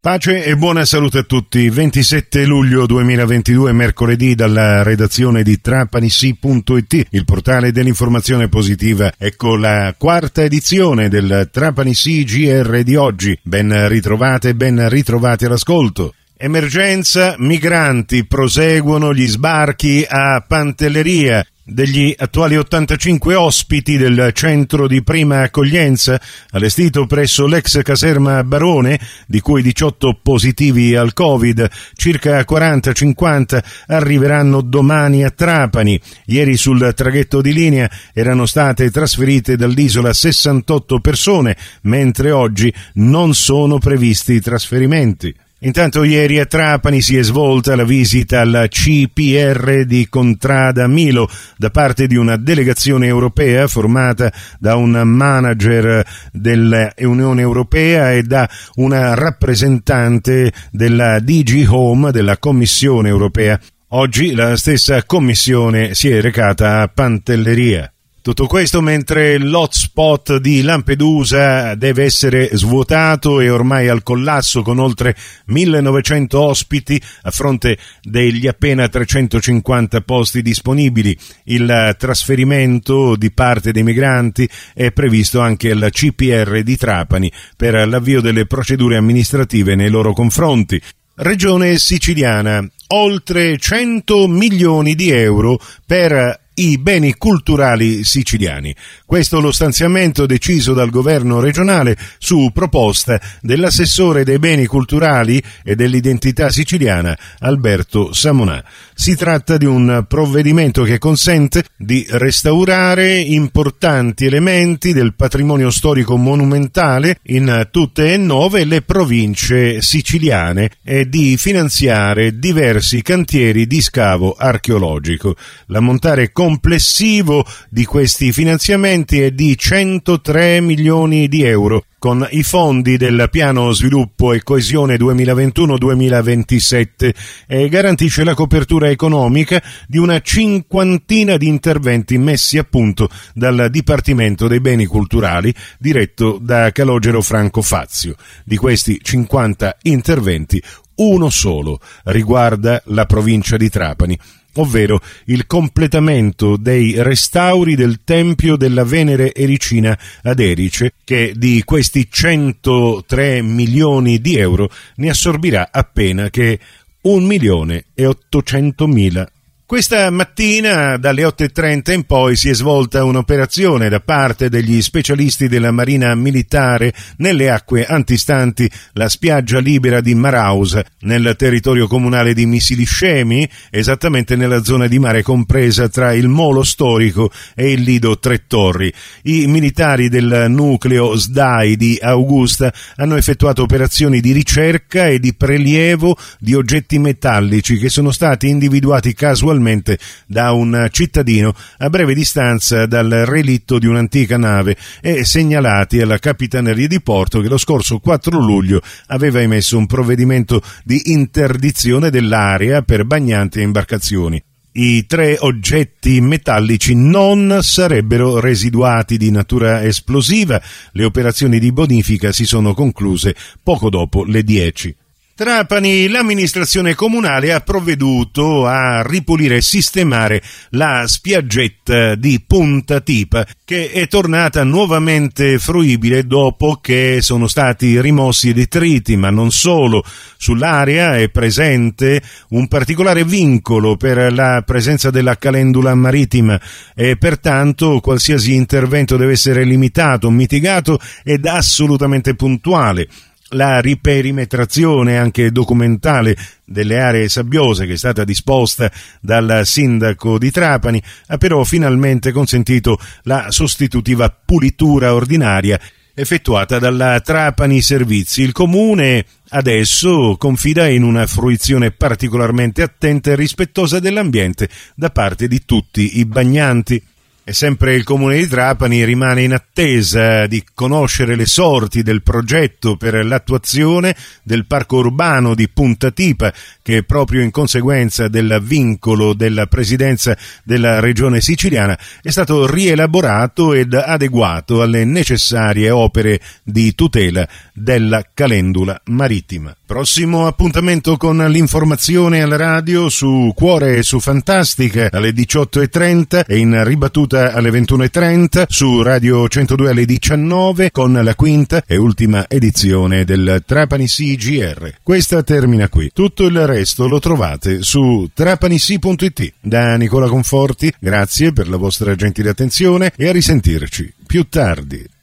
Pace e buona salute a tutti. 27 luglio 2022, mercoledì, dalla redazione di trapanisi.it, il portale dell'informazione positiva. Ecco la quarta edizione del Trapanisi GR di oggi. Ben ritrovate e ben ritrovati all'ascolto. Emergenza, migranti, proseguono gli sbarchi a Pantelleria degli attuali 85 ospiti del centro di prima accoglienza allestito presso l'ex caserma Barone, di cui 18 positivi al Covid, circa 40-50 arriveranno domani a Trapani. Ieri sul traghetto di linea erano state trasferite dall'isola 68 persone, mentre oggi non sono previsti trasferimenti. Intanto ieri a Trapani si è svolta la visita alla CPR di Contrada Milo da parte di una delegazione europea formata da un manager dell'Unione Europea e da una rappresentante della DG Home della Commissione Europea. Oggi la stessa Commissione si è recata a Pantelleria. Tutto questo mentre l'hotspot di Lampedusa deve essere svuotato e ormai al collasso con oltre 1900 ospiti a fronte degli appena 350 posti disponibili. Il trasferimento di parte dei migranti è previsto anche al CPR di Trapani per l'avvio delle procedure amministrative nei loro confronti. Regione siciliana, oltre 100 milioni di euro per i beni culturali siciliani. Questo lo stanziamento deciso dal governo regionale su proposta dell'assessore dei beni culturali e dell'identità siciliana Alberto Samonà. Si tratta di un provvedimento che consente di restaurare importanti elementi del patrimonio storico monumentale in tutte e nove le province siciliane e di finanziare diversi cantieri di scavo archeologico. L'ammontare complessivo di questi finanziamenti è di 103 milioni di euro con i fondi del piano sviluppo e coesione 2021-2027 e garantisce la copertura economica di una cinquantina di interventi messi a punto dal Dipartimento dei Beni Culturali diretto da Calogero Franco Fazio. Di questi 50 interventi, uno solo riguarda la provincia di Trapani ovvero il completamento dei restauri del Tempio della Venere Ericina ad Erice, che di questi 103 milioni di euro ne assorbirà appena che 1 milione e 800 mila questa mattina dalle 8.30 in poi si è svolta un'operazione da parte degli specialisti della Marina Militare nelle acque antistanti la spiaggia libera di Marausa, nel territorio comunale di Misiliscemi, esattamente nella zona di mare compresa tra il Molo Storico e il Lido Tre Torri. I militari del nucleo SDAI di Augusta hanno effettuato operazioni di ricerca e di prelievo di oggetti metallici che sono stati individuati casualmente casualmente da un cittadino a breve distanza dal relitto di un'antica nave e segnalati alla Capitaneria di Porto che lo scorso 4 luglio aveva emesso un provvedimento di interdizione dell'area per bagnanti e imbarcazioni. I tre oggetti metallici non sarebbero residuati di natura esplosiva. Le operazioni di bonifica si sono concluse poco dopo le 10. Trapani, l'amministrazione comunale ha provveduto a ripulire e sistemare la spiaggetta di Punta Tipa, che è tornata nuovamente fruibile dopo che sono stati rimossi i detriti, ma non solo. Sull'area è presente un particolare vincolo per la presenza della calendula marittima e pertanto qualsiasi intervento deve essere limitato, mitigato ed assolutamente puntuale la riperimetrazione anche documentale delle aree sabbiose che è stata disposta dal sindaco di Trapani ha però finalmente consentito la sostitutiva pulitura ordinaria effettuata dalla Trapani Servizi. Il comune adesso confida in una fruizione particolarmente attenta e rispettosa dell'ambiente da parte di tutti i bagnanti. E sempre il comune di Trapani rimane in attesa di conoscere le sorti del progetto per l'attuazione del parco urbano di Punta Tipa, che proprio in conseguenza del vincolo della presidenza della regione siciliana è stato rielaborato ed adeguato alle necessarie opere di tutela della calendula marittima. Prossimo appuntamento con l'informazione alla radio su Cuore e su Fantastica alle 18.30 e in ribattuta alle 21.30 su Radio 102 alle 19 con la quinta e ultima edizione del Trapani CGR. Questa termina qui. Tutto il resto lo trovate su trapanisi.it. Da Nicola Conforti, grazie per la vostra gentile attenzione e a risentirci più tardi.